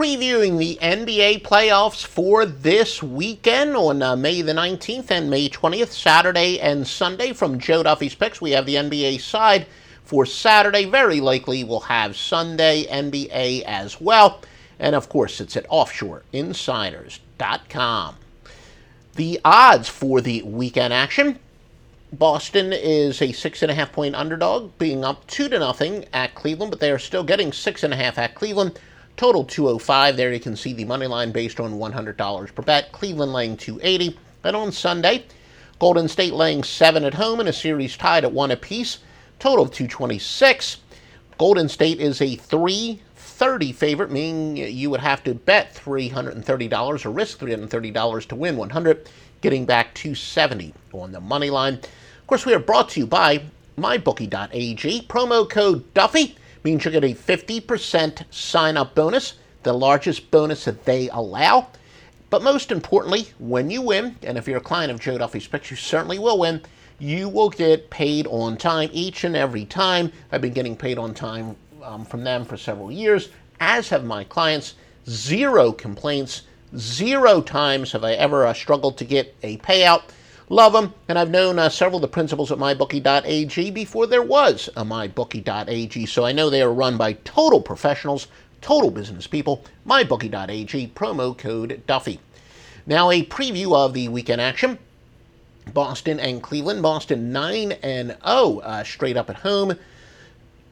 Previewing the NBA playoffs for this weekend on uh, May the 19th and May 20th, Saturday and Sunday from Joe Duffy's Picks. We have the NBA side for Saturday. Very likely we'll have Sunday NBA as well. And of course, it's at offshoreinsiders.com. The odds for the weekend action. Boston is a six and a half point underdog, being up two to nothing at Cleveland, but they are still getting six and a half at Cleveland. Total 205. There you can see the money line based on $100 per bet. Cleveland laying 280. And on Sunday, Golden State laying seven at home in a series tied at one apiece. Total of 226. Golden State is a 330 favorite, meaning you would have to bet $330 or risk $330 to win 100, getting back 270 on the money line. Of course, we are brought to you by mybookie.ag. Promo code Duffy means you get a 50% sign up bonus, the largest bonus that they allow. But most importantly, when you win, and if you're a client of Joe Duffy's Picks, you certainly will win, you will get paid on time each and every time. I've been getting paid on time um, from them for several years, as have my clients. Zero complaints. Zero times have I ever uh, struggled to get a payout. Love them, and I've known uh, several of the principals at MyBookie.ag before there was a MyBookie.ag, so I know they are run by total professionals, total business people. MyBookie.ag, promo code Duffy. Now, a preview of the weekend action. Boston and Cleveland. Boston 9 and 0 uh, straight up at home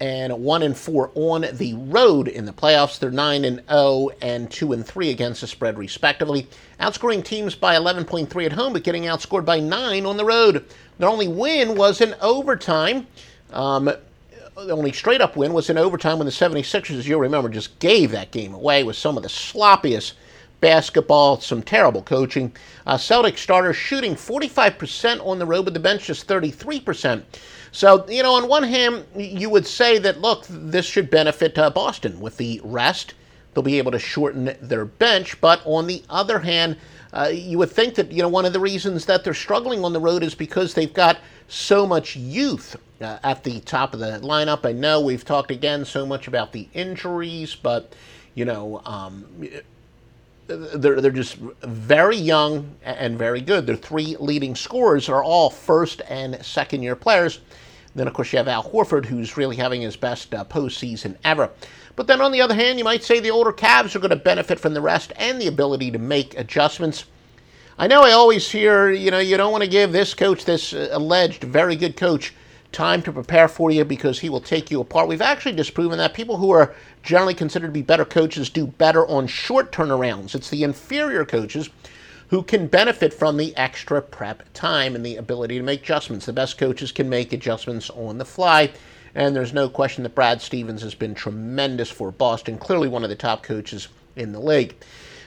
and one and four on the road in the playoffs. They're nine and 0 and two and three against the spread, respectively. Outscoring teams by 11.3 at home, but getting outscored by nine on the road. Their only win was in overtime. Um, the only straight up win was in overtime when the 76ers, as you'll remember, just gave that game away with some of the sloppiest basketball, some terrible coaching. Uh, Celtic starters shooting 45% on the road, but the bench just 33%. So, you know, on one hand, you would say that, look, this should benefit uh, Boston with the rest. They'll be able to shorten their bench. But on the other hand, uh, you would think that, you know, one of the reasons that they're struggling on the road is because they've got so much youth uh, at the top of the lineup. I know we've talked again so much about the injuries, but, you know, um, they're, they're just very young and very good. Their three leading scorers are all first and second year players. Then, of course, you have Al Horford, who's really having his best uh, postseason ever. But then, on the other hand, you might say the older Cavs are going to benefit from the rest and the ability to make adjustments. I know I always hear, you know, you don't want to give this coach, this uh, alleged very good coach, time to prepare for you because he will take you apart. We've actually disproven that people who are generally considered to be better coaches do better on short turnarounds. It's the inferior coaches who can benefit from the extra prep time and the ability to make adjustments. The best coaches can make adjustments on the fly. And there's no question that Brad Stevens has been tremendous for Boston, clearly one of the top coaches in the league.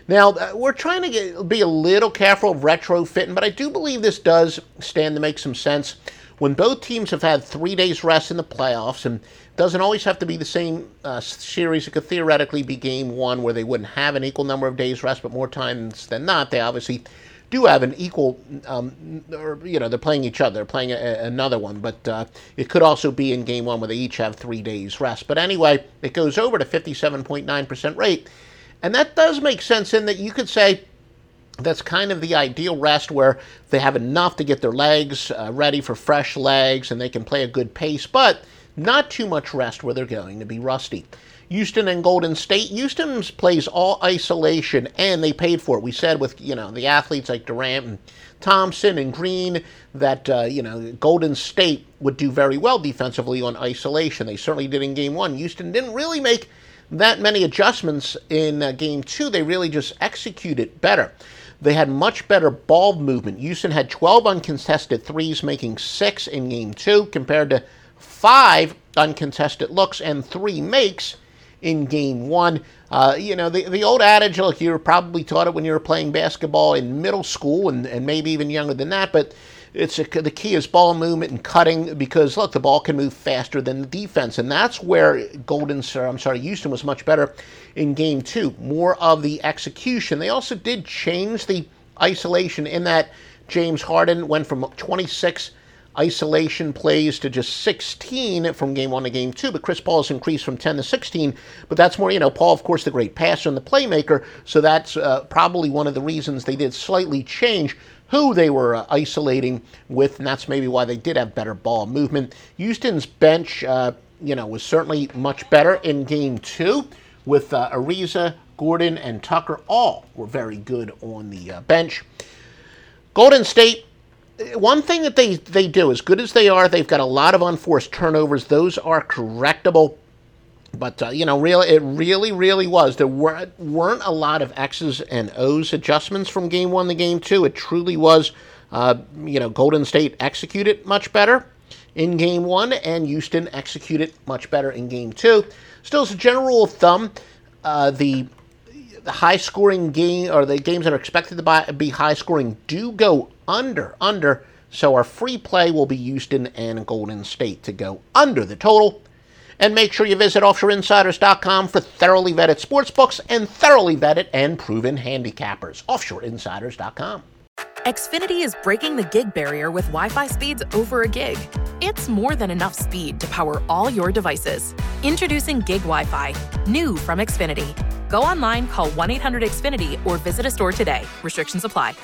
Now, uh, we're trying to get, be a little careful of retrofitting, but I do believe this does stand to make some sense when both teams have had three days rest in the playoffs, and doesn't always have to be the same uh, series. It could theoretically be game one where they wouldn't have an equal number of days rest, but more times than not, they obviously do have an equal, um, or you know, they're playing each other, they're playing a, another one, but uh, it could also be in game one where they each have three days rest. But anyway, it goes over to 57.9% rate, and that does make sense in that you could say that's kind of the ideal rest where they have enough to get their legs uh, ready for fresh legs and they can play a good pace, but not too much rest where they're going to be rusty. Houston and Golden State. Houston plays all isolation, and they paid for it. We said with you know the athletes like Durant and Thompson and Green that uh, you know Golden State would do very well defensively on isolation. They certainly did in Game One. Houston didn't really make that many adjustments in uh, Game Two. They really just executed better. They had much better ball movement. Houston had 12 uncontested threes, making six in game two, compared to five uncontested looks and three makes in game one. Uh, you know, the, the old adage, look, you were probably taught it when you were playing basketball in middle school and, and maybe even younger than that, but it's a, the key is ball movement and cutting because look, the ball can move faster than the defense, and that's where Golden, sir, I'm sorry, Houston was much better in game two. More of the execution. They also did change the isolation in that James Harden went from 26 isolation plays to just 16 from game one to game two, but Chris Paul has increased from 10 to 16. But that's more, you know, Paul, of course, the great passer and the playmaker, so that's uh, probably one of the reasons they did slightly change who they were uh, isolating with, and that's maybe why they did have better ball movement. Houston's bench, uh, you know, was certainly much better in game two with uh, Ariza, Gordon, and Tucker. All were very good on the uh, bench. Golden State, one thing that they, they do, as good as they are, they've got a lot of unforced turnovers. Those are correctable. But uh, you know, really, it really, really was. There weren't weren't a lot of X's and O's adjustments from game one to game two. It truly was. Uh, you know, Golden State executed much better in game one, and Houston executed much better in game two. Still, as a general rule of thumb, uh, the the high scoring game or the games that are expected to be high scoring do go under under. So our free play will be Houston and Golden State to go under the total. And make sure you visit offshoreinsiders.com for thoroughly vetted sportsbooks and thoroughly vetted and proven handicappers. Offshoreinsiders.com. Xfinity is breaking the gig barrier with Wi Fi speeds over a gig. It's more than enough speed to power all your devices. Introducing Gig Wi Fi, new from Xfinity. Go online, call 1 800 Xfinity, or visit a store today. Restrictions apply.